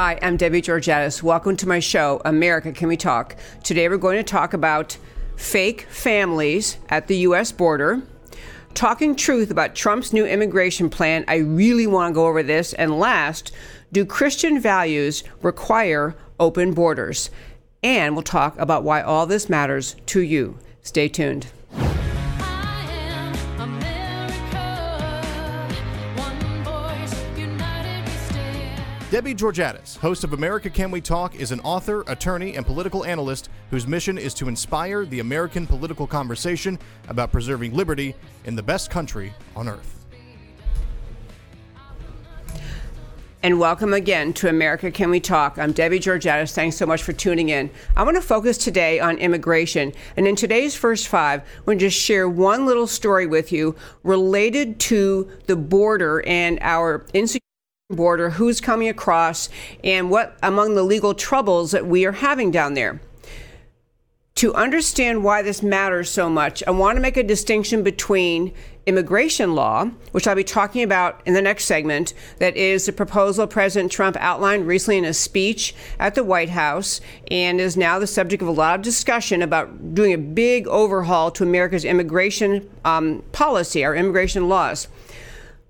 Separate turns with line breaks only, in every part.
Hi, I'm Debbie Georgatos. Welcome to my show, America Can We Talk? Today we're going to talk about fake families at the U.S. border, talking truth about Trump's new immigration plan. I really want to go over this. And last, do Christian values require open borders? And we'll talk about why all this matters to you. Stay tuned.
Debbie Georgatos, host of America Can We Talk, is an author, attorney, and political analyst whose mission is to inspire the American political conversation about preserving liberty in the best country on earth.
And welcome again to America Can We Talk. I'm Debbie Georgatos. Thanks so much for tuning in. I want to focus today on immigration. And in today's first five, I'm going to just share one little story with you related to the border and our insecurity border, who's coming across, and what among the legal troubles that we are having down there. To understand why this matters so much, I want to make a distinction between immigration law, which I'll be talking about in the next segment, that is the proposal President Trump outlined recently in a speech at the White House and is now the subject of a lot of discussion about doing a big overhaul to America's immigration um, policy, our immigration laws.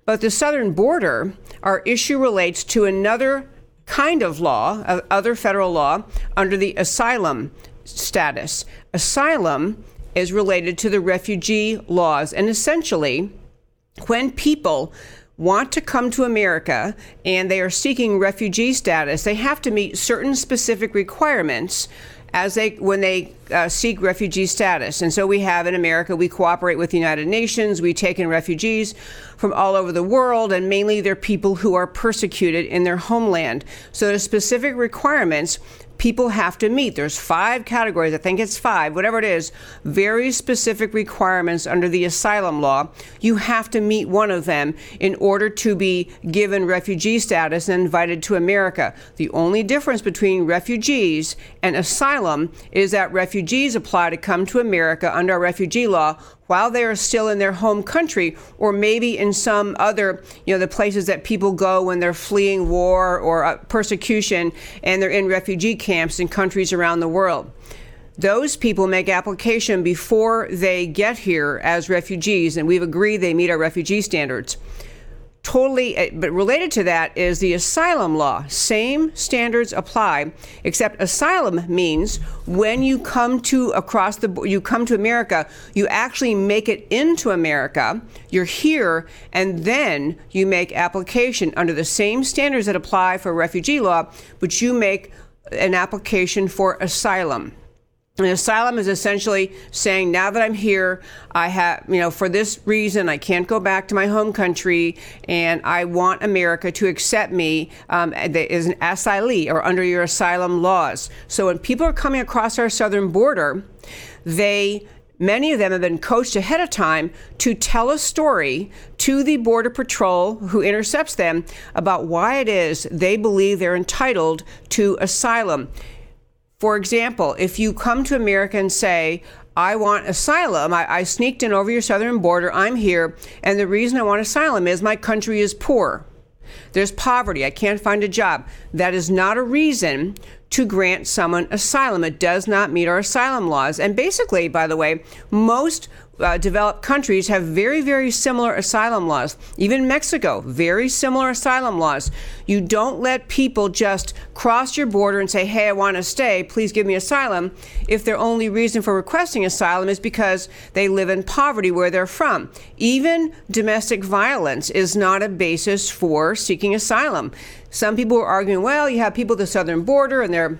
But the southern border, our issue relates to another kind of law, uh, other federal law, under the asylum status. Asylum is related to the refugee laws. And essentially, when people want to come to America and they are seeking refugee status, they have to meet certain specific requirements as they when they uh, seek refugee status. And so we have in America, we cooperate with the United Nations. We take in refugees from all over the world, and mainly they're people who are persecuted in their homeland. So there's specific requirements people have to meet. There's five categories, I think it's five, whatever it is, very specific requirements under the asylum law. You have to meet one of them in order to be given refugee status and invited to America. The only difference between refugees and asylum is that refugees apply to come to America under our refugee law while they are still in their home country or maybe in some other, you know, the places that people go when they're fleeing war or uh, persecution and they're in refugee camps in countries around the world. Those people make application before they get here as refugees, and we've agreed they meet our refugee standards totally eh, but related to that is the asylum law. Same standards apply except asylum means when you come to across the you come to america you actually make it into america you're here and then you make application. Under the same standards that apply for refugee law but you make an application for asylum asylum is essentially saying, now that I'm here, I have, you know, for this reason, I can't go back to my home country, and I want America to accept me um, as an asylee or under your asylum laws. So when people are coming across our southern border, they Many of them have been coached ahead of time to tell a story to the Border Patrol who intercepts them about why it is they believe they're entitled to asylum. For example, if you come to America and say, I want asylum. I, I, sneaked in over your southern border. I'm here. And the reason I want asylum is my country is poor. There's poverty. I can't find a job. That is not a reason to grant someone asylum. It does not meet our asylum laws. And basically, by the way, most uh, developed countries have very, very similar asylum laws. Even Mexico, very similar asylum laws. You don't let people just cross your border and say, hey, I want to stay, please give me asylum, if their only reason for requesting asylum is because they live in poverty where they're from. Even domestic violence is not a basis for seeking asylum. Some people are arguing, well, you have people at the southern border and they're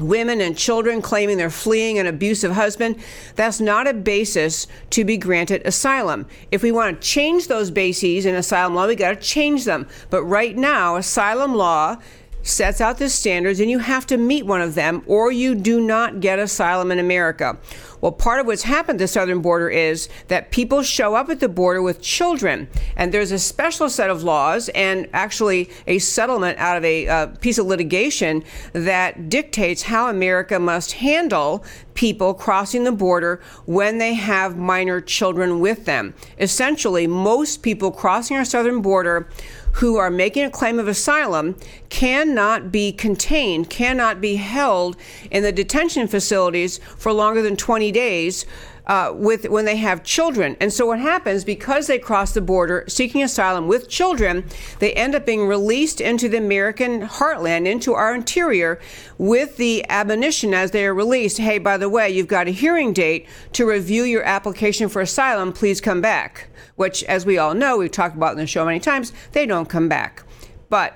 women and children claiming they're fleeing an abusive husband, that's not a basis to be granted asylum. If we want to change those bases in asylum law, we got to change them. But right now, asylum law sets out the standards and you have to meet one of them or you do not get asylum in America. Well, part of what's happened at the southern border is that people show up at the border with children, and there's a special set of laws and actually a settlement out of a uh, piece of litigation that dictates how America must handle people crossing the border when they have minor children with them. Essentially, most people crossing our southern border who are making a claim of asylum cannot be contained, cannot be held in the detention facilities for longer than 20 days uh, with when they have children. And so what happens because they cross the border seeking asylum with children, they end up being released into the American heartland, into our interior, with the admonition as they are released. Hey, by the way, you've got a hearing date to review your application for asylum. Please come back. Which, as we all know, we've talked about in the show many times, they don't come back. But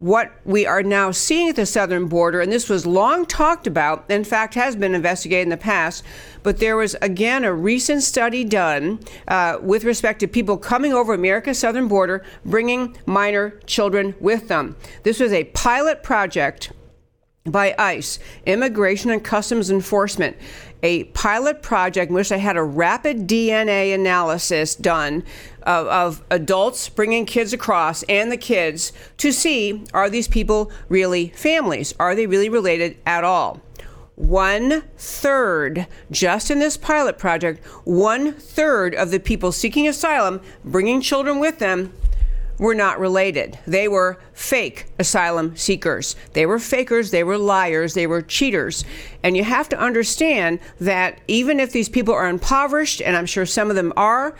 what we are now seeing at the southern border, and this was long talked about, in fact, has been investigated in the past, but there was again a recent study done uh, with respect to people coming over America's southern border, bringing minor children with them. This was a pilot project by ICE, Immigration and Customs Enforcement a pilot project in which they had a rapid DNA analysis done of, of, adults bringing kids across and the kids to see are these people really families? Are they really related at all? One third, just in this pilot project, one third of the people seeking asylum, bringing children with them, were not related. They were fake asylum seekers. They were fakers, they were liars, they were cheaters. And you have to understand that even if these people are impoverished, and I'm sure some of them are,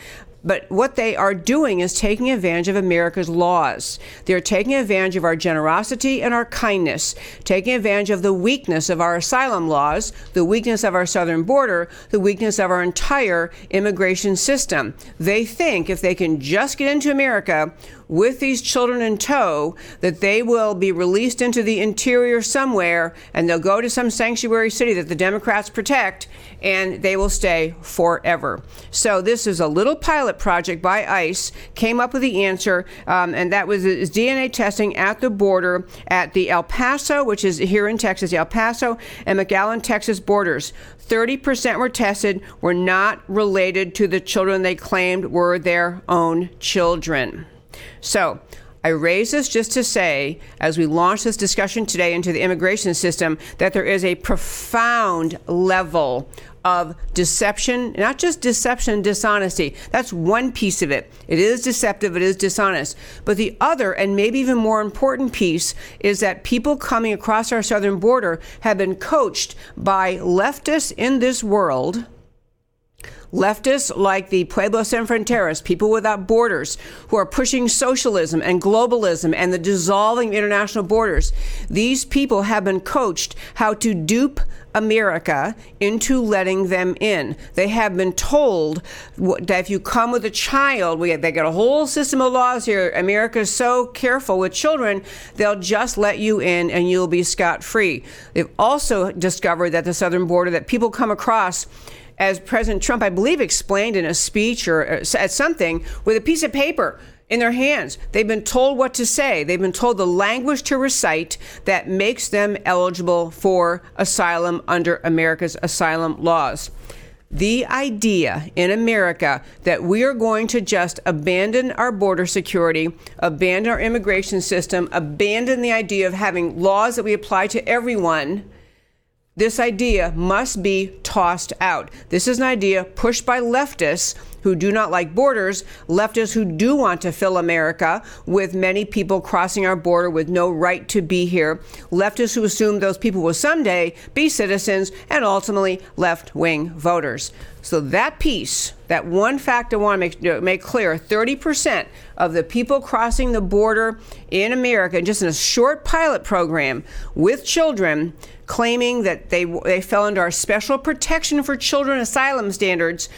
but what they are doing is taking advantage of America's laws. They're taking advantage of our generosity and our kindness, taking advantage of the weakness of our asylum laws, the weakness of our southern border, the weakness of our entire immigration system. They think if they can just get into America, with these children in tow that they will be released into the interior somewhere and they'll go to some sanctuary city that the Democrats protect and they will stay forever. So, this is a little pilot project by ICE, came up with the answer, um, and that was DNA testing at the border at the El Paso, which is here in Texas, El Paso and McAllen, Texas borders. 30% were tested, were not related to the children they claimed were their own children. So, I raise this just to say, as we launch this discussion today into the immigration system, that there is a profound level of deception, not just deception dishonesty. That's one piece of it. It is deceptive, it is dishonest. But the other, and maybe even more important piece, is that people coming across our southern border have been coached by leftists in this world Leftists like the Pueblo Sin Fronteras, People Without Borders, who are pushing socialism and globalism and the dissolving international borders, these people have been coached how to dupe America into letting them in. They have been told that if you come with a child, we, they got a whole system of laws here. America is so careful with children, they'll just let you in and you'll be scot free. They've also discovered that the southern border that people come across as President Trump, I believe, explained in a speech or uh, at something with a piece of paper in their hands. They've been told what to say. They've been told the language to recite that makes them eligible for asylum under America's asylum laws. The idea in America that we are going to just abandon our border security, abandon our immigration system, abandon the idea of having laws that we apply to everyone this idea must be tossed out. This is an idea pushed by leftists who do not like borders, leftists who do want to fill America with many people crossing our border with no right to be here, leftists who assume those people will someday be citizens, and ultimately left wing voters. So, that piece, that one fact I want to make, make clear 30% of the people crossing the border in America, just in a short pilot program with children, claiming that they, they fell under our special protection for children asylum standards,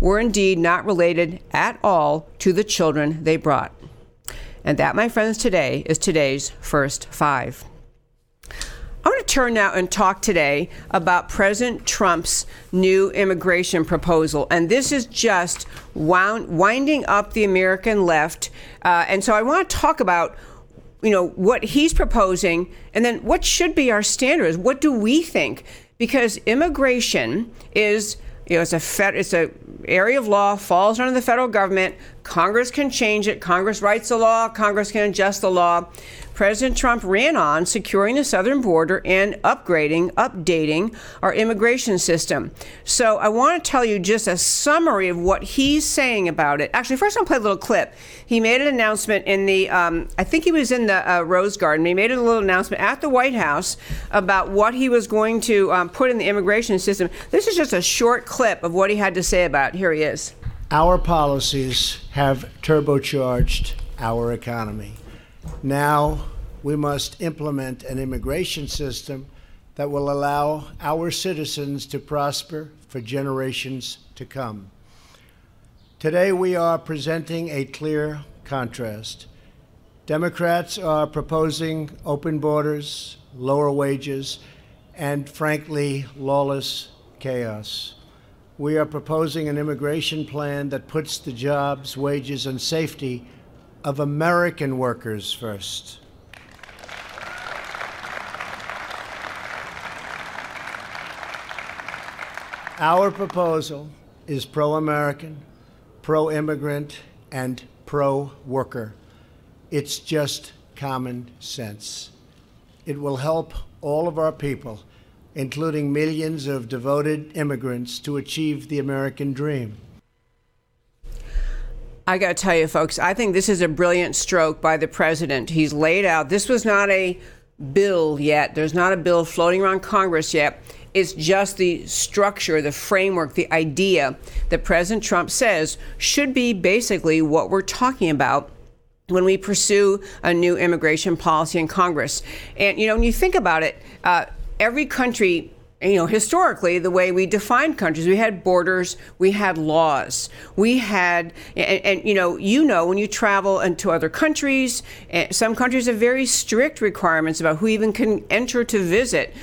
were indeed not related at all to the children they brought. And that, my friends, today is today's first five. I want to turn now and talk today about President Trump's new immigration proposal. And this is just wound, winding up the American left. Uh, and so I want to talk about you know what he's proposing and then what should be our standards what do we think because immigration is It's a fed, it's a area of law falls under the federal government. Congress can change it. Congress writes the law. Congress can adjust the law. President Trump ran on securing the southern border and upgrading, updating our immigration system. So I want to tell you just a summary of what he's saying about it. Actually, first I'll play a little clip. He made an announcement in the, um, I think he was in the uh, Rose Garden. He made a little announcement at the White House about what he was going to um, put in the immigration system. This is just a short clip of what he had to say about it. Here he is.
Our policies have turbocharged our economy. Now we must implement an immigration system that will allow our citizens to prosper for generations to come. Today, we are presenting a clear contrast. Democrats are proposing open borders, lower wages, and frankly, lawless chaos. We are proposing an immigration plan that puts the jobs, wages, and safety of American workers first. Our proposal is pro American, pro immigrant, and pro worker. It's just common sense. It will help all of our people, including millions of devoted immigrants, to achieve the American dream.
I got to tell you, folks, I think this is a brilliant stroke by the president. He's laid out, this was not a bill yet. There's not a bill floating around Congress yet. It's just the structure, the framework, the idea that President Trump says should be basically what we're talking about when we pursue a new immigration policy in Congress. And, you know, when you think about it, uh, every country you know, historically, the way we defined countries, we had borders, we had laws, we had, and, and, you know, you know, when you travel into other countries, eh, some countries have very strict requirements about who even can enter to visit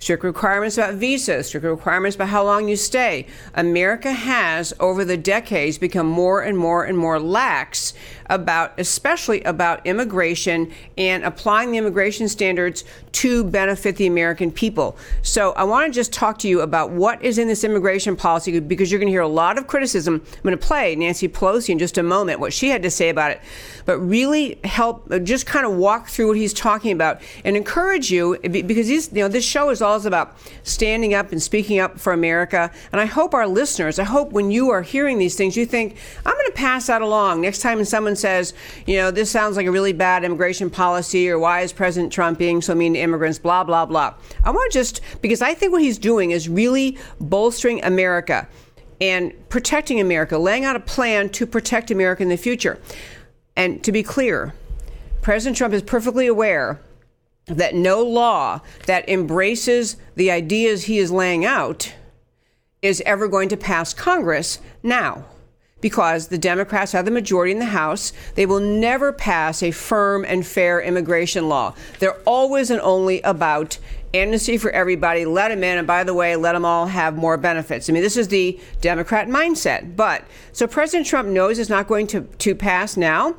strict requirements about visas, strict requirements about how long you stay. America has, over the decades, become more and more and more lax about, especially about immigration and applying the immigration standards to benefit the American people. So I want to just talk to you about what is in this immigration policy because you're going to hear a lot of criticism. I'm going to play Nancy Pelosi in just a moment, what she had to say about it, but really help uh, just kind of walk through what he's talking about and encourage you because these, you know, this show is all about standing up and speaking up for America. And I hope our listeners, I hope when you are hearing these things, you think, I'm going to pass that along next time someone says, you know, this sounds like a really bad immigration policy, or why is President Trump being so mean to immigrants, blah, blah, blah. I want to just, because I think what he's doing is really bolstering America and protecting America, laying out a plan to protect America in the future. And to be clear, President Trump is perfectly aware that no law that embraces the ideas he is laying out is ever going to pass Congress now because the Democrats have the majority in the House. They will never pass a firm and fair immigration law. They're always and only about amnesty for everybody, let them in, and by the way, let them all have more benefits. I mean, this is the Democrat mindset. But so President Trump knows it's not going to, to pass now.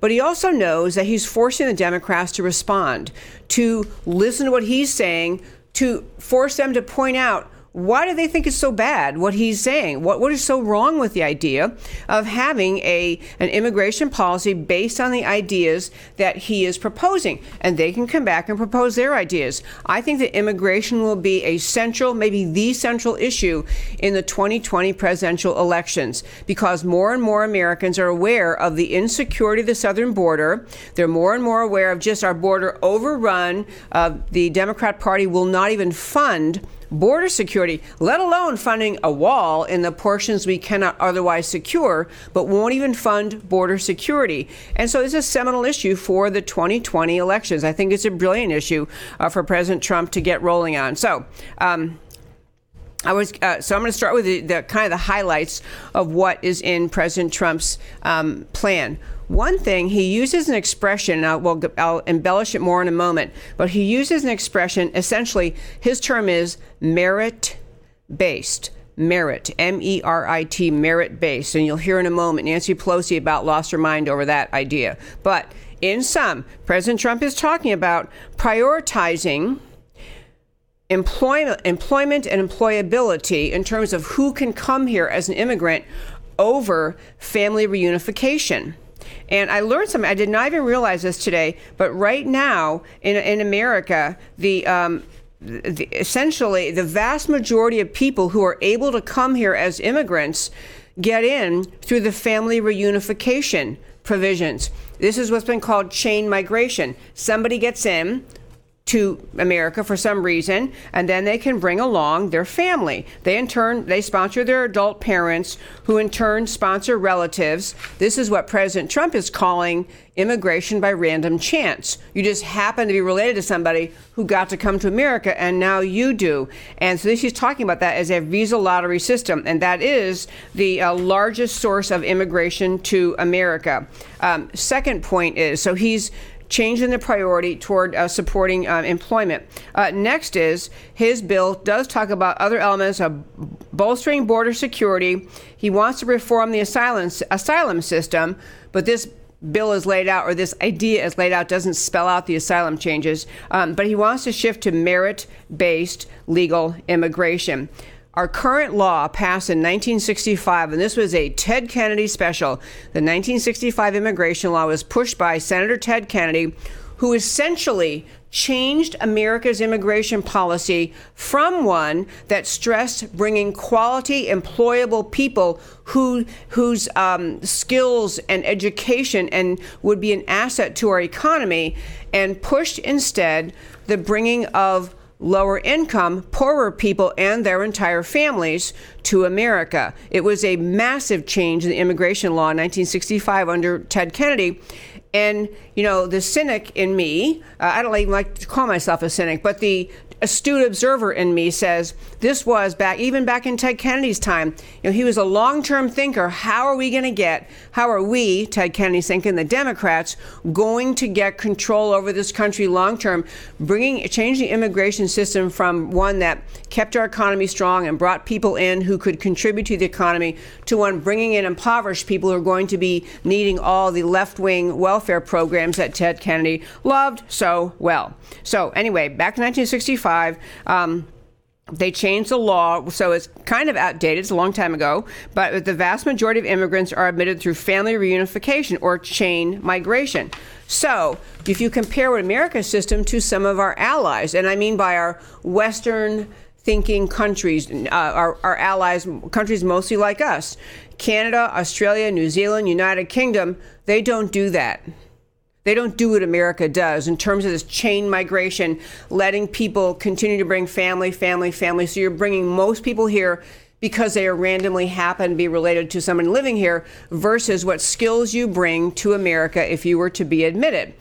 But he also knows that he's forcing the Democrats to respond, to listen to what he's saying, to force them to point out why do they think it's so bad what he's saying? What what is so wrong with the idea of having a an immigration policy based on the ideas that he is proposing? And they can come back and propose their ideas. I think that immigration will be a central, maybe the central issue in the 2020 presidential elections because more and more Americans are aware of the insecurity of the southern border. They're more and more aware of just our border overrun. Uh, the Democrat Party will not even fund border security, let alone funding a wall in the portions we cannot otherwise secure, but won't even fund border security. And so it's a seminal issue for the 2020 elections. I think it's a brilliant issue uh, for President Trump to get rolling on. So, um, I was uh, so I'm going to start with the, the, kind of the highlights of what is in President Trump's um, plan. One thing, he uses an expression, uh, well, I'll embellish it more in a moment, but he uses an expression, essentially, his term is merit based. Merit, M E R I T, merit based. And you'll hear in a moment Nancy Pelosi about lost her mind over that idea. But in sum, President Trump is talking about prioritizing employment, employment and employability in terms of who can come here as an immigrant over family reunification. And I learned something. I did not even realize this today, but right now in, in America, the, um, the essentially the vast majority of people who are able to come here as immigrants get in through the family reunification provisions. This is what's been called chain migration. Somebody gets in, to America for some reason, and then they can bring along their family. They in turn they sponsor their adult parents, who in turn sponsor relatives. This is what President Trump is calling immigration by random chance. You just happen to be related to somebody who got to come to America, and now you do. And so this he's talking about that as a visa lottery system, and that is the uh, largest source of immigration to America. Um, second point is so he's changing the priority toward uh, supporting uh, employment. Uh, next is his bill does talk about other elements of bolstering border security. He wants to reform the asylum asylum system, but this bill is laid out, or this idea is laid out, doesn't spell out the asylum changes. Um, but he wants to shift to merit based legal immigration. Our current law passed in 1965, and this was a Ted Kennedy special. The 1965 immigration law was pushed by Senator Ted Kennedy, who essentially changed America's immigration policy from one that stressed bringing quality, employable people who, whose um, skills and education and would be an asset to our economy, and pushed instead the bringing of lower income, poorer people and their entire families to America. It was a massive change in the immigration law in 1965 under Ted Kennedy. And, you know, the cynic in me, uh, I don't even like to call myself a cynic, but the astute observer in me says this was back even back in Ted Kennedy's time. You know, he was a long-term thinker. How are we going to get? How are we, Ted Kennedy thinking, the Democrats, going to get control over this country long-term, bringing changing the immigration system from one that kept our economy strong and brought people in who could contribute to the economy to one bringing in impoverished people who are going to be needing all the left-wing welfare programs that Ted Kennedy loved so well. So anyway, back in 1965. Um, they changed the law, so it's kind of outdated. It's a long time ago, but the vast majority of immigrants are admitted through family reunification or chain migration. So, if you compare what America's system to some of our allies, and I mean by our Western thinking countries, uh, our, our allies, countries mostly like us, Canada, Australia, New Zealand, United Kingdom, they don't do that. They don't do what America does in terms of this chain migration, letting people continue to bring family, family, family. So you're bringing most people here because they are randomly happen to be related to someone living here versus what skills you bring to America if you were to be admitted.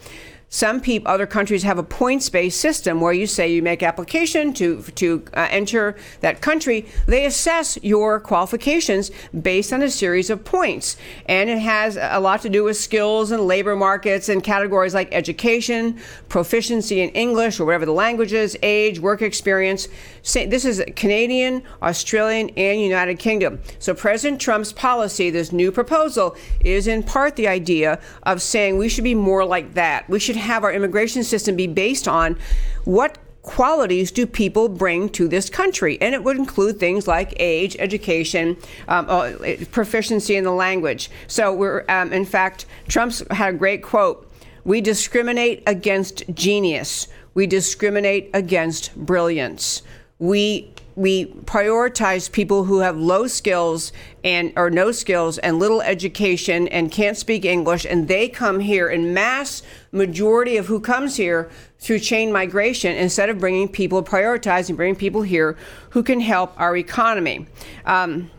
Some people, other countries have a points-based system where you say you make application to to uh, enter that country. They assess your qualifications based on a series of points, and it has a lot to do with skills and labor markets and categories like education, proficiency in English or whatever the language is, age, work experience. This is Canadian, Australian, and United Kingdom. So President Trump's policy, this new proposal, is in part the idea of saying we should be more like that. We should have our immigration system be based on what qualities do people bring to this country? And it would include things like age, education, um, uh, proficiency in the language. So we're, um, in fact, Trump's had a great quote. We discriminate against genius. We discriminate against brilliance. We we prioritize people who have low skills and or no skills and little education and can't speak English and they come here in mass majority of who comes here through chain migration instead of bringing people prioritizing bringing people here who can help our economy. Um,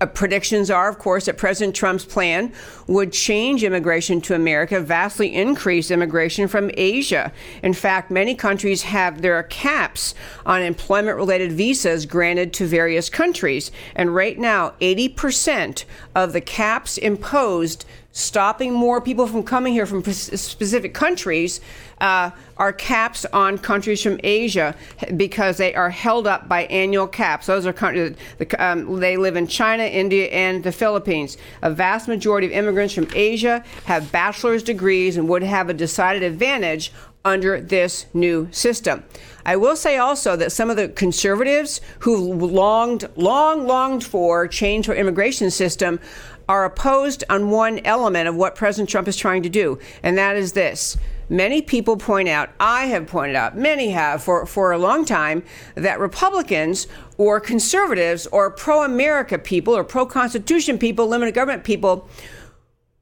uh, predictions are, of course, that President Trump's plan would change immigration to America, vastly increase immigration from Asia. In fact, many countries have their caps on employment related visas granted to various countries. And right now, 80% of the caps imposed stopping more people from coming here from specific countries uh, are caps on countries from Asia because they are held up by annual caps. Those are countries, um, they live in China, India, and the Philippines. A vast majority of immigrants from Asia have bachelor's degrees and would have a decided advantage under this new system. I will say also that some of the conservatives who longed, long, longed for change for immigration system are opposed on one element of what President Trump is trying to do, and that is this. Many people point out, I have pointed out, many have for, for a long time, that Republicans or conservatives or pro America people or pro Constitution people, limited government people,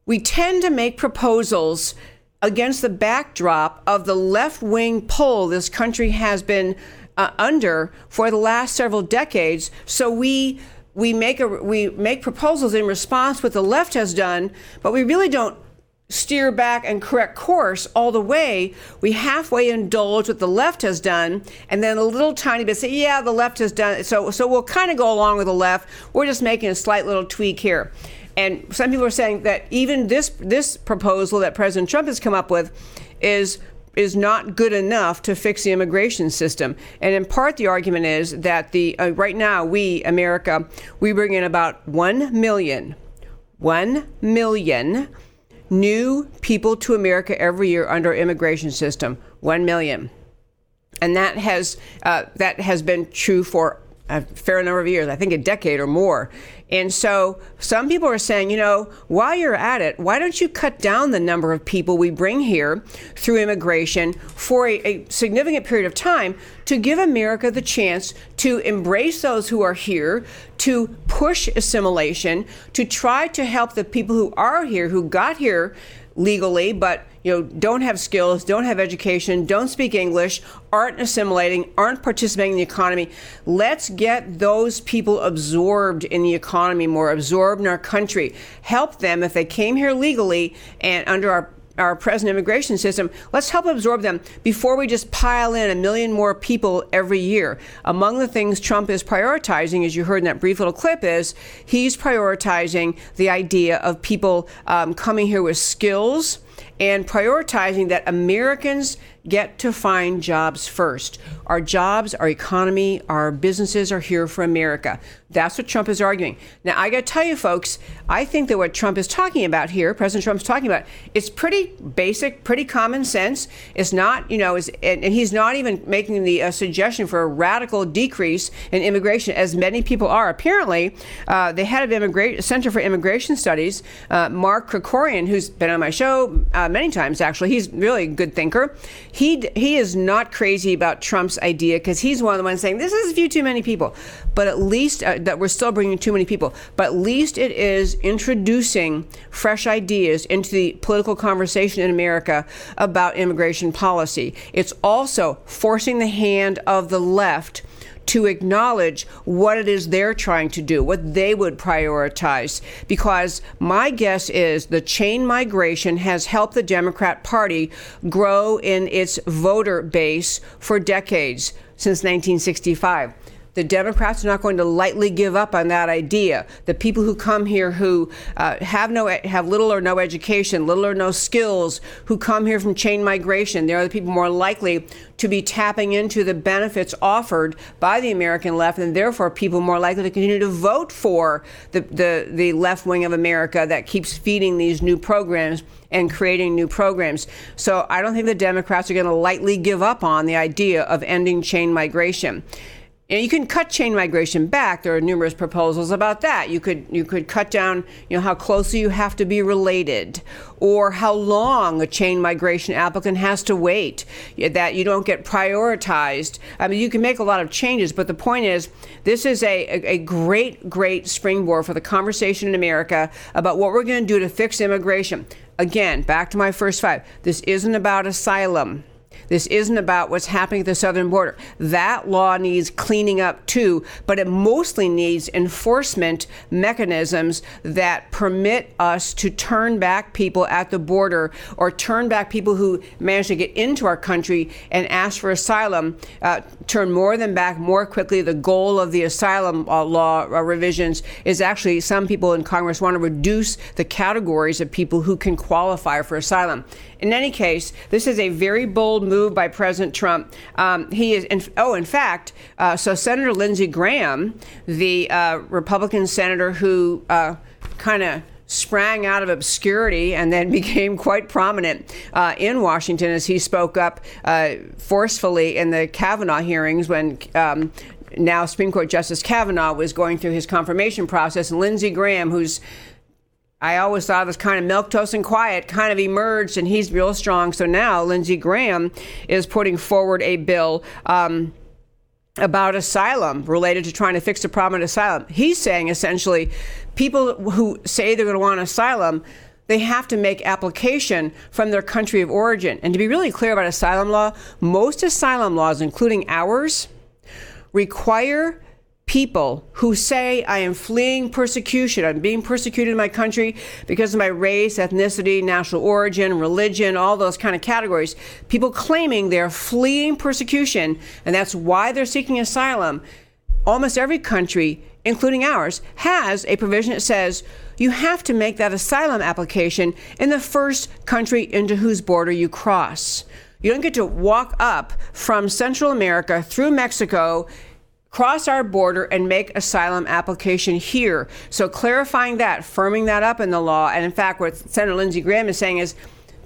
we tend to make proposals against the backdrop of the left wing pull this country has been uh, under for the last several decades. So we we make a we make proposals in response to what the left has done, but we really don't steer back and correct course all the way. We halfway indulge what the left has done, and then a little tiny bit say, "Yeah, the left has done it." So so we'll kind of go along with the left. We're just making a slight little tweak here. And some people are saying that even this this proposal that President Trump has come up with is is not good enough to fix the immigration system. And in part, the argument is that the uh, right now we America we bring in about one million, one million new people to America every year under immigration system. One million, and that has uh, that has been true for a fair number of years, I think a decade or more. And so some people are saying, you know, while you're at it, why don't you cut down the number of people we bring here through immigration for a, a significant period of time to give America the chance to embrace those who are here, to push assimilation, to try to help the people who are here, who got here legally, but you know, don't have skills, don't have education, don't speak English, aren't assimilating, aren't participating in the economy. Let's get those people absorbed in the economy more, absorbed in our country. Help them if they came here legally and under our our present immigration system, let's help absorb them before we just pile in a million more people every year. Among the things Trump is prioritizing, as you heard in that brief little clip, is he's prioritizing the idea of people um, coming here with skills and prioritizing that Americans get to find jobs first. Our jobs, our economy, our businesses are here for America. That's what Trump is arguing. Now, I got to tell you, folks, I think that what Trump is talking about here, President Trump is talking about, it's pretty basic, pretty common sense. It's not, you know, is and, and, he's not even making the uh, suggestion for a radical decrease in immigration, as many people are. Apparently, uh, the head of Immigra- Center for Immigration Studies, uh, Mark Krikorian, who's been on my show uh, many times, actually, he's really a good thinker. He he is not crazy about Trump's idea because he's one of the ones saying this is a few too many people, but at least uh, that we're still bringing too many people. But at least it is introducing fresh ideas into the political conversation in America about immigration policy. It's also forcing the hand of the left to acknowledge what it is they're trying to do, what they would prioritize. Because my guess is the chain migration has helped the Democrat Party grow in its voter base for decades since 1965. The Democrats are not going to lightly give up on that idea. The people who come here who uh, have no have little or no education, little or no skills, who come here from chain migration, they are the people more likely to be tapping into the benefits offered by the American left, and therefore people more likely to continue to vote for the, the, the left wing of America that keeps feeding these new programs and creating new programs. So I don't think the Democrats are going to lightly give up on the idea of ending chain migration. And you can cut chain migration back. There are numerous proposals about that. You could you could cut down, you know, how closely you have to be related, or how long a chain migration applicant has to wait. That you don't get prioritized. I mean, you can make a lot of changes, but the point is, this is a, a, a great, great springboard for the conversation in America about what we're going to do to fix immigration. Again, back to my first five. This isn't about asylum. This isn't about what's happening at the southern border. That law needs cleaning up too, but it mostly needs enforcement mechanisms that permit us to turn back people at the border or turn back people who manage to get into our country and ask for asylum, uh, turn more than back more quickly. The goal of the asylum uh, law uh, revisions is actually some people in Congress want to reduce the categories of people who can qualify for asylum. In any case, this is a very bold move by President Trump. Um, he is, in, oh, in fact, uh, so Senator Lindsey Graham, the uh, Republican senator who uh, kind of sprang out of obscurity and then became quite prominent uh, in Washington as he spoke up uh, forcefully in the Kavanaugh hearings when. Um, now, Supreme Court Justice Kavanaugh was going through his confirmation process, and Lindsey Graham, who's I always thought was kind of milk toast and quiet, kind of emerged, and he's real strong. So now Lindsey Graham is putting forward a bill. Um, about asylum related to trying to fix the problem at asylum. He's saying essentially people who say they're going to want asylum they have to make application from their country of origin. And to be really clear about asylum law, most asylum laws, including ours, require people who say, I am fleeing persecution, I'm being persecuted in my country because of my race, ethnicity, national origin, religion, all those kind of categories. People claiming they're fleeing persecution, and that's why they're seeking asylum. Almost every country, including ours, has a provision that says you have to make that asylum application in the first country into whose border you cross. You don't get to walk up from Central America through Mexico cross our border and make asylum application here. So clarifying that, firming that up in the law, and in fact, what Senator Lindsey Graham is saying is.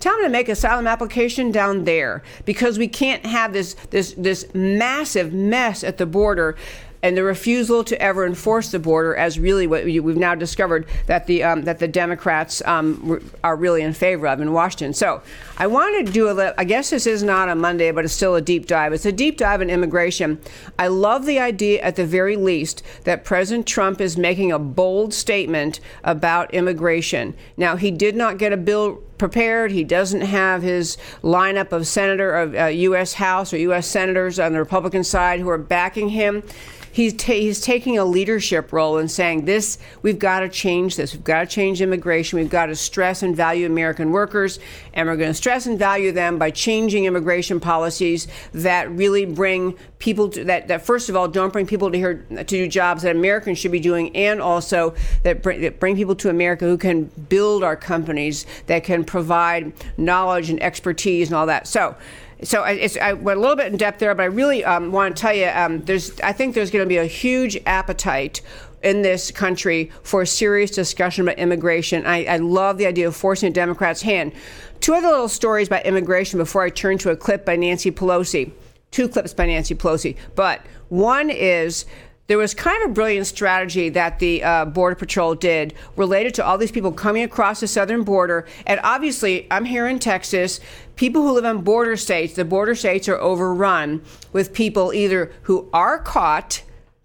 Tell them to make asylum application down there because we can't have this this this massive mess at the border and the refusal to ever enforce the border as really what we've now discovered that the um, that the Democrats um, are really in favor of in Washington. So I wanted to do a I guess this is not a Monday, but it's still a deep dive. It's a deep dive in immigration. I love the idea, at the very least, that President Trump is making a bold statement about immigration. Now he did not get a bill prepared. He doesn't have his lineup of senator of uh, U.S. House or U.S. senators on the Republican side who are backing him he's ta- he's taking a leadership role and saying this we've got to change this. We've got to change immigration. We've got to stress and value American workers and we're going to stress and value them by changing immigration policies that really bring people to that that first of all don't bring people to here to do jobs that Americans should be doing and also that bring, that bring people to America who can build our companies that can provide knowledge and expertise and all that. So so it's, I went a little bit in depth there, but I really um, want to tell you um, there's I think there's going to be a huge appetite in this country for a serious discussion about immigration. I, I love the idea of forcing a Democrat's hand. Two other little stories about immigration before I turn to a clip by Nancy Pelosi. Two clips by Nancy Pelosi, but one is there was kind of a brilliant strategy that the uh, Border Patrol did related to all these people coming across the southern border. And obviously, I'm here in Texas. People who live in border states, the border states are overrun with people either who are caught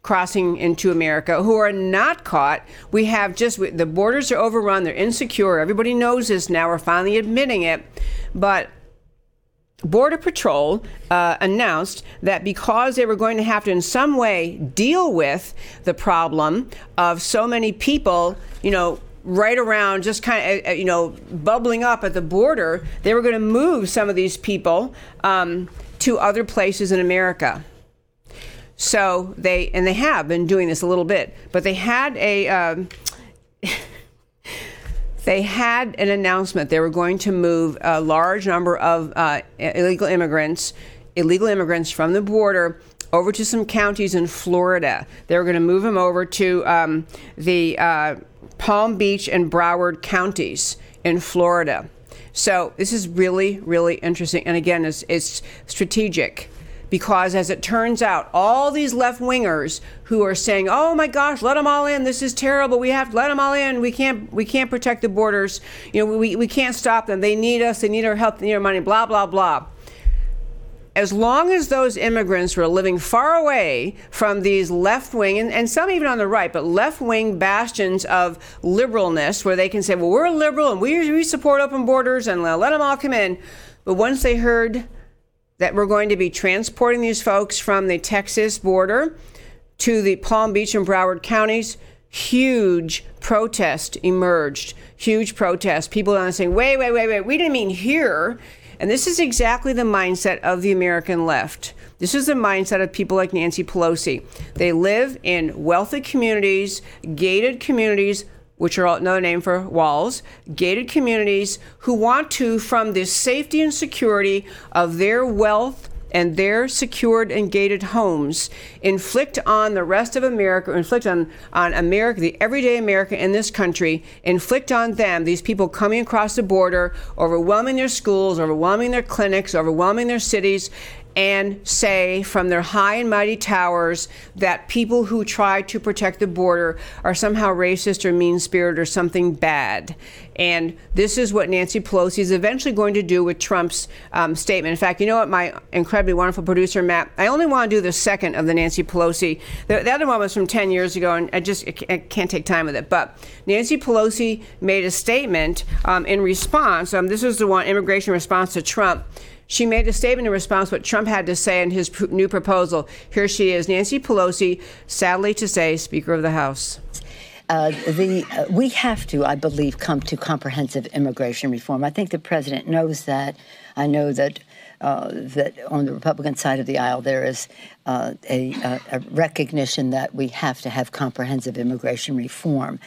crossing into America who are not caught. We have just the borders are overrun, they're insecure. Everybody knows this now. We're finally admitting it. But Border Patrol uh, announced that because they were going to have to, in some way, deal with the problem of so many people, you know, right around just kind of, uh, you know, bubbling up at the border, they were going to move some of these people um, to other places in America. So they, and they have been doing this a little bit, but they had a. Um, they had an announcement they were going to move a large number of uh, illegal immigrants, illegal immigrants from the border over to some counties in Florida. They were going to move them over to um, the uh, Palm Beach and Broward counties in Florida. So this is really, really interesting. And again, it's, it's strategic because as it turns out, all these left wingers who are saying, "Oh my gosh, let them all in. This is terrible. We have to let them all in. We can't we can't protect the borders. You know, we, we can't stop them. They need us. They need our help. They need our money. Blah blah blah." As long as those immigrants were living far away from these left wing, and, and some even on the right, but left wing bastions of liberalness, where they can say, well, we're liberal and we, we support open borders and let them all come in. But once they heard that we're going to be transporting these folks from the Texas border to the Palm Beach and Broward counties. Huge protest emerged. Huge protest. People are saying, wait, wait, wait, wait, we didn't mean here. And this is exactly the mindset of the American left. This is the mindset of people like Nancy Pelosi. They live in wealthy communities, gated communities, which are another name for walls, gated communities who want to, from the safety and security of their wealth and their secured and gated homes, inflict on the rest of America, inflict on, on America, the everyday America in this country, inflict on them, these people coming across the border, overwhelming their schools, overwhelming their clinics, overwhelming their cities, and say from their high and mighty towers that people who try to protect the border are somehow racist or mean spirited or something bad. And this is what Nancy Pelosi is eventually going to do with Trump's um, statement. In fact, you know what, my incredibly wonderful producer, Matt, I only want to do the second of the Nancy Pelosi. The, the other one was from 10 years ago, and I just I can't take time with it. But Nancy Pelosi made a statement um, in response. Um, this is the one immigration response to Trump. She made a statement in response to what Trump had to say in his new proposal. Here she is, Nancy Pelosi, sadly to say, Speaker of the House.
Uh, the uh, we have to, I believe, come to comprehensive immigration reform. I think the president knows that. I know that uh, that on the Republican side of the aisle there is uh, a, a, recognition that we have to have comprehensive immigration reform,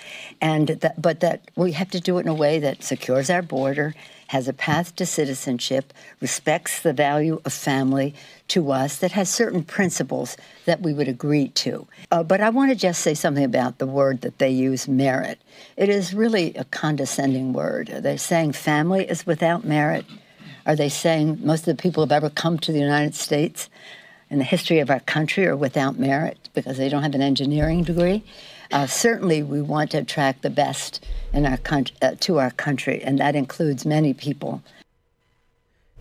and that, but that we have to do it in a way that secures our border has a path to citizenship, respects the value of family to us, that has certain principles that we would agree to. Uh, but I want to just say something about the word that they use, merit. It is really a condescending word. Are they saying family is without merit? Are they saying most of the people who have ever come to the United States in the history of our country are without merit because they don't have an engineering degree? Uh, certainly, we want to attract the best in our uh, to our country, and that includes many people.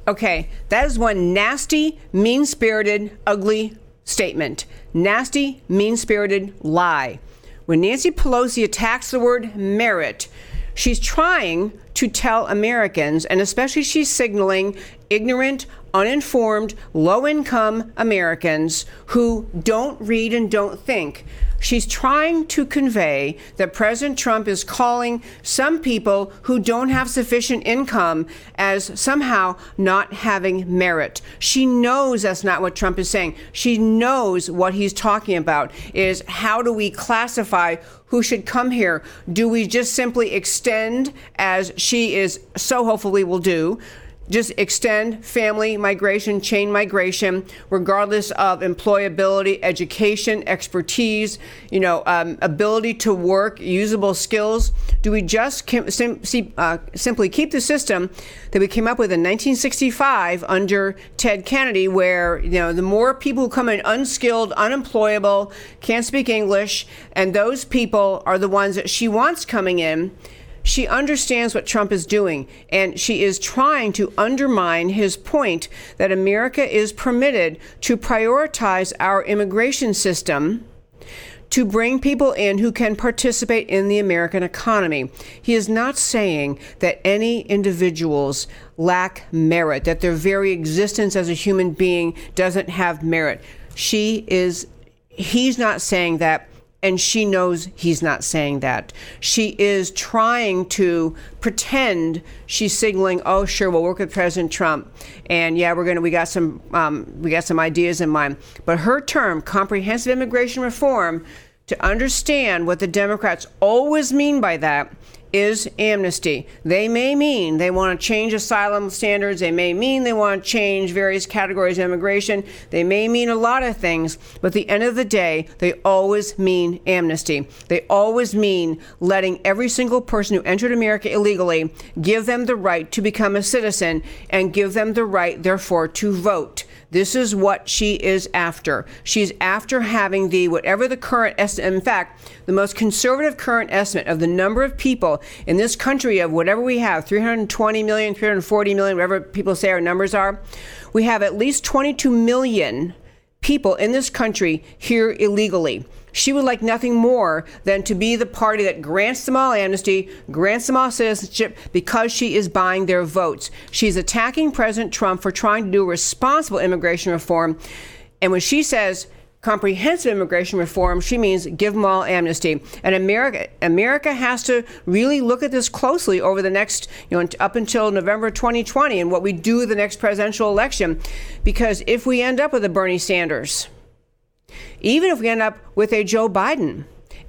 Okay, that is one nasty, mean spirited, ugly statement. Nasty, mean spirited lie. When Nancy Pelosi attacks the word merit, she's trying to tell Americans, and especially she's signaling ignorant, uninformed, low income Americans who don't read and don't think She's trying to convey that President Trump is calling some people who don't have sufficient income as somehow not having merit. She knows that's not what Trump is saying. She knows what he's talking about is how do we classify who should come here? Do we just simply extend, as she is so hopefully will do, just extend family migration, chain migration, regardless of employability, education, expertise, you know, um, ability to work, usable skills? Do we just sim- uh, simply keep the system that we came up with in 1965 under Ted Kennedy, where you know the more people who come in unskilled, unemployable, can't speak English, and those people are the ones that she wants coming in? She understands what Trump is doing, and she is trying to undermine his point that America is permitted to prioritize our immigration system to bring people in who can participate in the American economy. He is not saying that any individuals lack merit, that their very existence as a human being doesn't have merit. She is, he's not saying that and she knows he's not saying that. She is trying to pretend she's signaling, "Oh, sure, we'll work with President Trump, and yeah, we're gonna we got some um, we got some ideas in mind." But her term, comprehensive immigration reform, to understand what the Democrats always mean by that is amnesty. They may mean they want to change asylum standards. They may mean they want to change various categories of immigration. They may mean a lot of things, but at the end of the day, they always mean amnesty. They always mean letting every single person who entered America illegally give them the right to become a citizen and give them the right, therefore, to vote. This is what she is after. She's after having the whatever the current estimate. In fact, the most conservative current estimate of the number of people in this country of whatever we have 320 million, 340 million, whatever people say our numbers are. We have at least 22 million people in this country here illegally. She would like nothing more than to be the party that grants them all amnesty, grants them all citizenship because she is buying their votes. She's attacking President Trump for trying to do responsible immigration reform. And when she says comprehensive immigration reform, she means give them all amnesty. And America, America has to really look at this closely over the next, you know, up until November 2020 and what we do the next presidential election. Because if we end up with a Bernie Sanders, even if we end up with a Joe Biden,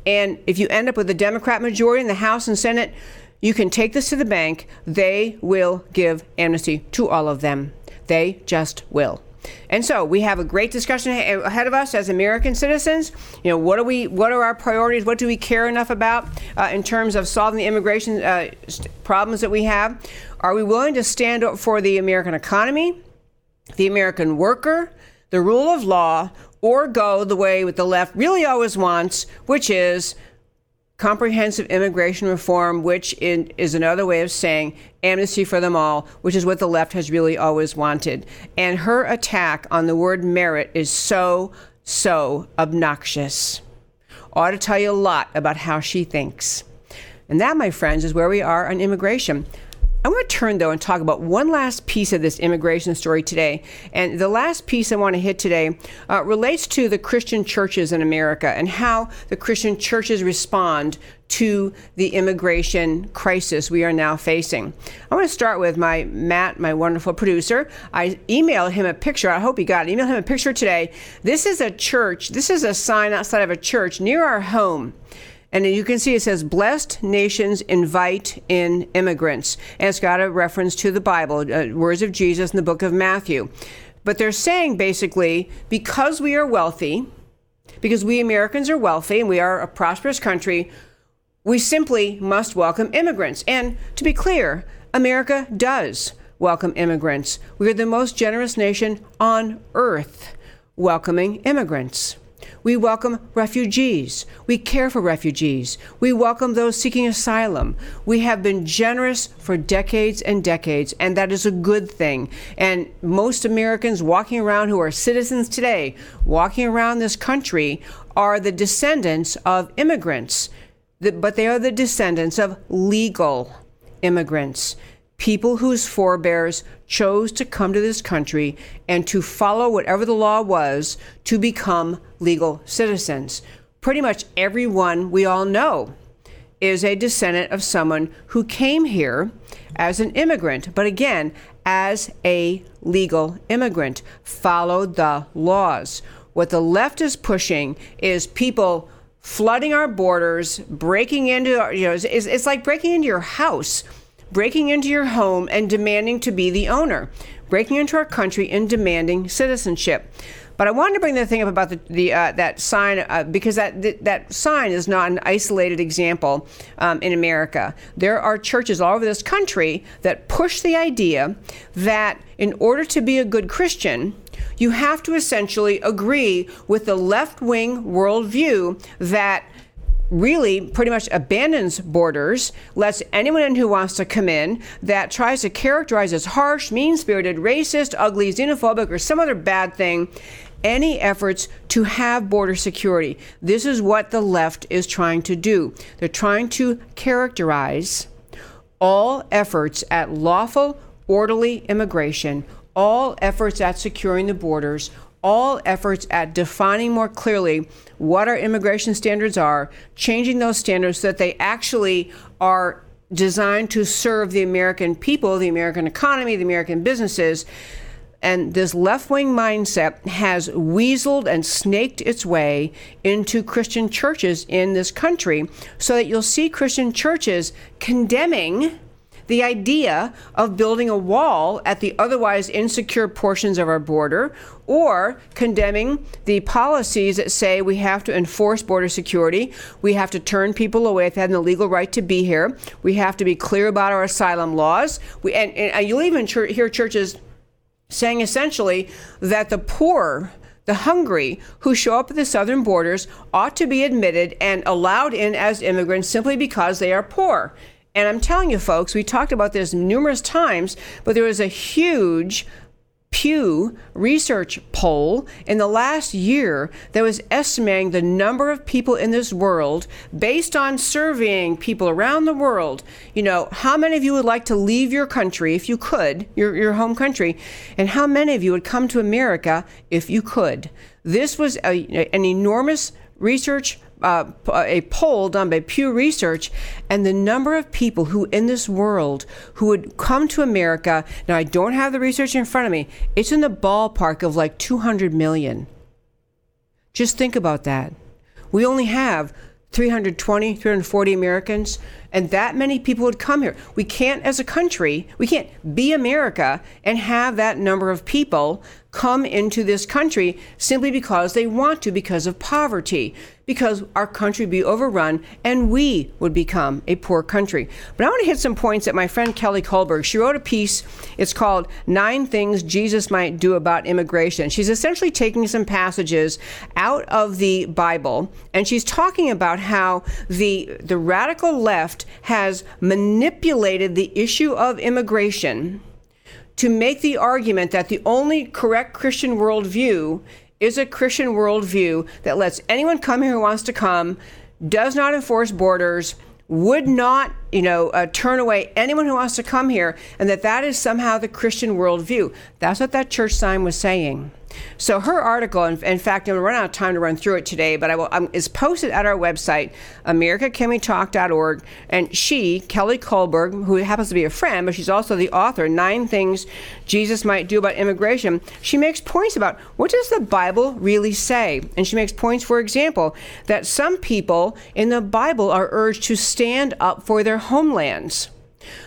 and if you end up with a Democrat majority in the House and Senate, you can take this to the bank. They will give amnesty to all of them. They just will. And so we have a great discussion ahead of us as American citizens. You know, what are we? What are our priorities? What do we care enough about uh, in terms of solving the immigration uh, problems that we have? Are we willing to stand up for the American economy, the American worker, the rule of law, or go the way what the left really always wants, which is comprehensive immigration reform, which is another way of saying amnesty for them all, which is what the left has really always wanted. And her attack on the word merit is so, so obnoxious. Ought to tell you a lot about how she thinks. And that, my friends, is where we are on immigration. I want to turn though and talk about one last piece of this immigration story today. And the last piece I want to hit today uh, relates to the Christian churches in America and how the Christian churches respond to the immigration crisis we are now facing. I want to start with my Matt, my wonderful producer. I emailed him a picture. I hope he got it. I emailed him a picture today. This is a church. This is a sign outside of a church near our home. And you can see it says, Blessed nations invite in immigrants. And it's got a reference to the Bible, uh, words of Jesus in the book of Matthew. But they're saying basically, because we are wealthy, because we Americans are wealthy and we are a prosperous country, we simply must welcome immigrants. And to be clear, America does welcome immigrants. We are the most generous nation on earth welcoming immigrants. We welcome refugees. We care for refugees. We welcome those seeking asylum. We have been generous for decades and decades, and that is a good thing. And most Americans walking around who are citizens today, walking around this country, are the descendants of immigrants, but they are the descendants of legal immigrants people whose forebears chose to come to this country and to follow whatever the law was to become legal citizens. Pretty much everyone we all know is a descendant of someone who came here as an immigrant, but again, as a legal immigrant, followed the laws. What the left is pushing is people flooding our borders, breaking into, you know, it's, it's like breaking into your house breaking into your home and demanding to be the owner, breaking into our country and demanding citizenship. But I wanted to bring the thing up about the, the uh, that sign uh, because that, that, that sign is not an isolated example um, in America. There are churches all over this country that push the idea that in order to be a good Christian, you have to essentially agree with the left wing worldview that really pretty much abandons borders, lets anyone in who wants to come in, that tries to characterize as harsh, mean spirited, racist, ugly, xenophobic, or some other bad thing, any efforts to have border security. This is what the left is trying to do. They're trying to characterize all efforts at lawful, orderly immigration, all efforts at securing the borders, all efforts at defining more clearly what our immigration standards are, changing those standards so that they actually are designed to serve the American people, the American economy, the American businesses. And this left wing mindset has weaseled and snaked its way into Christian churches in this country so that you'll see Christian churches condemning the idea of building a wall at the otherwise insecure portions of our border or condemning the policies that say we have to enforce border security, we have to turn people away if they have the legal right to be here, we have to be clear about our asylum laws. We, and, and you'll even hear churches saying essentially that the poor the hungry who show up at the southern borders ought to be admitted and allowed in as immigrants simply because they are poor. And I'm telling you, folks, we talked about this numerous times, but there was a huge Pew Research poll in the last year that was estimating the number of people in this world based on surveying people around the world. You know, how many of you would like to leave your country if you could, your, your home country, and how many of you would come to America if you could? This was a, an enormous research uh, a poll done by Pew Research, and the number of people who in this world who would come to America. Now, I don't have the research in front of me. It's in the ballpark of like 200 million. Just think about that. We only have 320, 340 Americans, and that many people would come here. We can't, as a country, we can't be America and have that number of people come into this country simply because they want to, because of poverty, because our country would be overrun and we would become a poor country. But I want to hit some points that my friend Kelly Kullberg, she wrote a piece, it's called Nine Things Jesus Might Do About Immigration. She's essentially taking some passages out of the Bible and she's talking about how the, the radical left has manipulated the issue of immigration to make the argument that the only correct Christian worldview is a Christian worldview that lets anyone come here who wants to come, does not enforce borders, would not, you know, uh, turn away anyone who wants to come here, and that that is somehow the Christian worldview. That's what that church sign was saying. So her article, in, in fact, I'm going to run out of time to run through it today, but I will, um, is posted at our website, americacanwetalk.org. And she, Kelly Kullberg, who happens to be a friend, but she's also the author, Nine Things Jesus Might Do About Immigration, she makes points about what does the Bible really say? And she makes points, for example, that some people in the Bible are urged to stand up for their homelands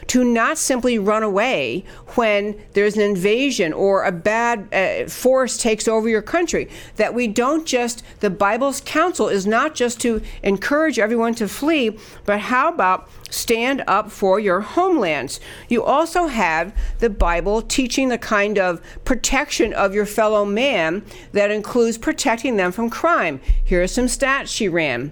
to not simply run away when there's an invasion or a bad uh, force takes over your country. That we don't just, the Bible's counsel is not just to encourage everyone to flee, but how about stand up for your homelands? You also have the Bible teaching the kind of protection of your fellow man that includes protecting them from crime. Here are some stats she ran.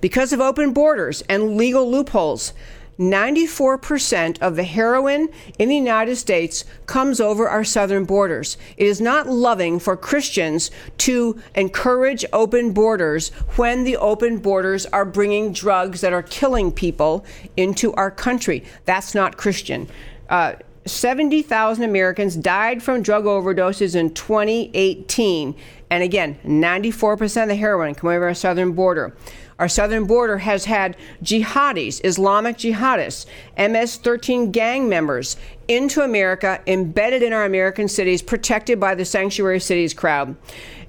Because of open borders and legal loopholes, 94% of the heroin in the United States comes over our southern borders. It is not loving for Christians to encourage open borders when the open borders are bringing drugs that are killing people into our country. That's not Christian. Uh, 70,000 Americans died from drug overdoses in 2018. And again, 94% of the heroin coming over our southern border. Our southern border has had jihadis, Islamic jihadists, MS 13 gang members into America, embedded in our American cities, protected by the sanctuary cities crowd.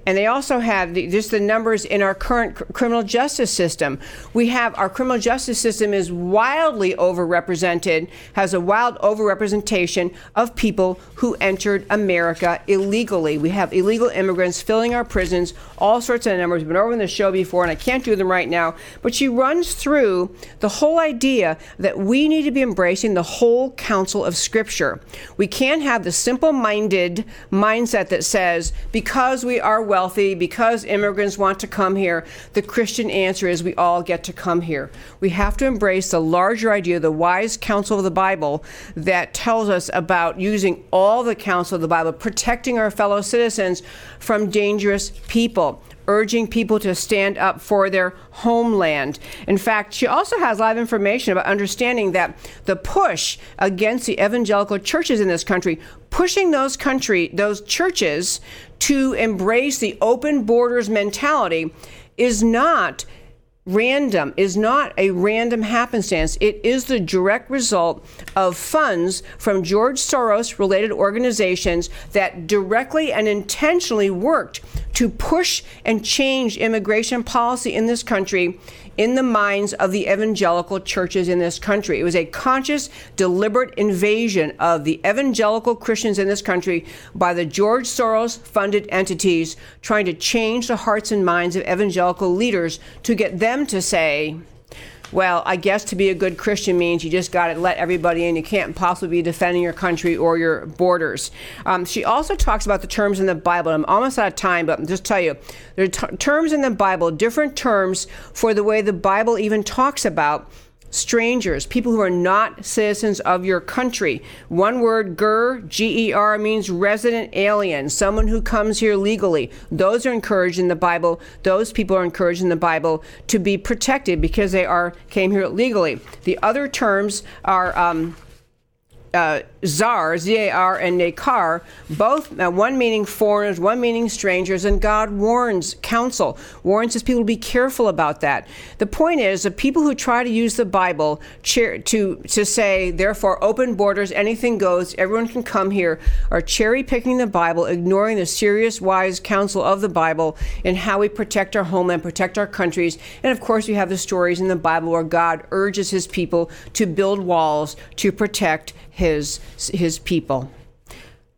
And they also have the, just the numbers in our current cr- criminal justice system. We have our criminal justice system is wildly overrepresented, has a wild overrepresentation of people who entered America illegally. We have illegal immigrants filling our prisons, all sorts of numbers. We've been over in the show before, and I can't do them right now. But she runs through the whole idea that we need to be embracing the whole counsel of Scripture. We can't have the simple minded mindset that says, because we are wealthy, because immigrants want to come here, the Christian answer is we all get to come here. We have to embrace the larger idea, the wise counsel of the Bible that tells us about using all the counsel of the Bible, protecting our fellow citizens from dangerous people urging people to stand up for their homeland. In fact, she also has a lot of information about understanding that the push against the evangelical churches in this country, pushing those country, those churches to embrace the open borders mentality is not random is not a random happenstance. It is the direct result of funds from George Soros related organizations that directly and intentionally worked to push and change immigration policy in this country in the minds of the evangelical churches in this country. It was a conscious, deliberate invasion of the evangelical Christians in this country by the George Soros funded entities trying to change the hearts and minds of evangelical leaders to get them to say, well, I guess to be a good Christian means you just got to let everybody in. You can't possibly be defending your country or your borders. Um, she also talks about the terms in the Bible. I'm almost out of time, but I'll just tell you there are t- terms in the Bible, different terms for the way the Bible even talks about strangers, people who are not citizens of your country. One word, GER, G E R, means resident alien, someone who comes here legally. Those are encouraged in the Bible. Those people are encouraged in the Bible to be protected because they are came here legally. The other terms are. Um, uh, Zar, Z A R, and Nakar, both uh, one meaning foreigners, one meaning strangers, and God warns, counsel, warns his people to be careful about that. The point is, the people who try to use the Bible to, to say, therefore, open borders, anything goes, everyone can come here, are cherry picking the Bible, ignoring the serious, wise counsel of the Bible in how we protect our homeland, protect our countries. And of course, we have the stories in the Bible where God urges his people to build walls to protect his his people.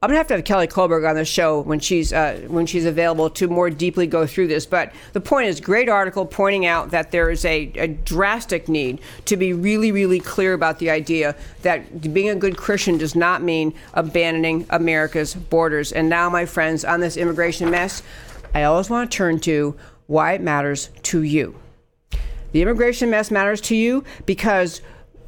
I'm gonna have to have Kelly Kullberg on the show when she's uh, when she's available to more deeply go through this. But the point is, great article pointing out that there is a, a drastic need to be really, really clear about the idea that being a good Christian does not mean abandoning America's borders. And now, my friends, on this immigration mess, I always want to turn to why it matters to you. The immigration mess matters to you because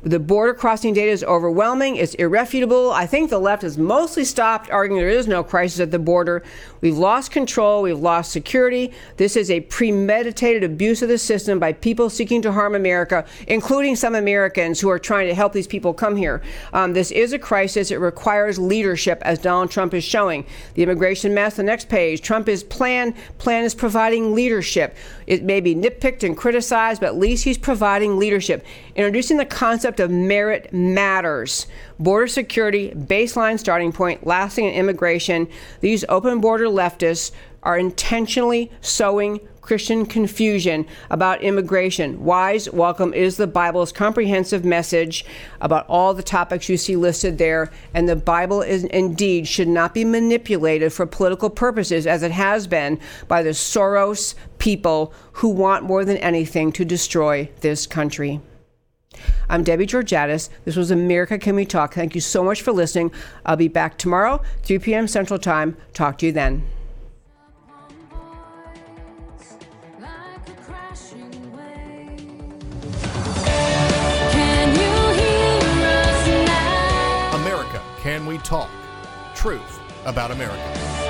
the border crossing data is overwhelming, it's irrefutable. I think the left has mostly stopped arguing there is no crisis at the border. We've lost control, we've lost security. This is a premeditated abuse of the system by people seeking to harm America, including some Americans who are trying to help these people come here. Um, this is a crisis. It requires leadership, as Donald Trump is showing. The immigration mess, the next page. Trump is plan. Plan is providing leadership. It may be nitpicked and criticized, but at least he's providing leadership. Introducing the concept of merit matters. Border security, baseline starting point, lasting and immigration. These open border leftists are intentionally sowing Christian confusion about immigration. Wise Welcome is the Bible's comprehensive message about all the topics you see listed there, and the Bible is indeed should not be manipulated for political purposes as it has been by the Soros people who want more than anything to destroy this country. I'm Debbie Georgatos. This was America Can We Talk. Thank you so much for listening. I'll be back tomorrow, 3 p.m. Central Time. Talk to you then.
We Talk? Truth about America.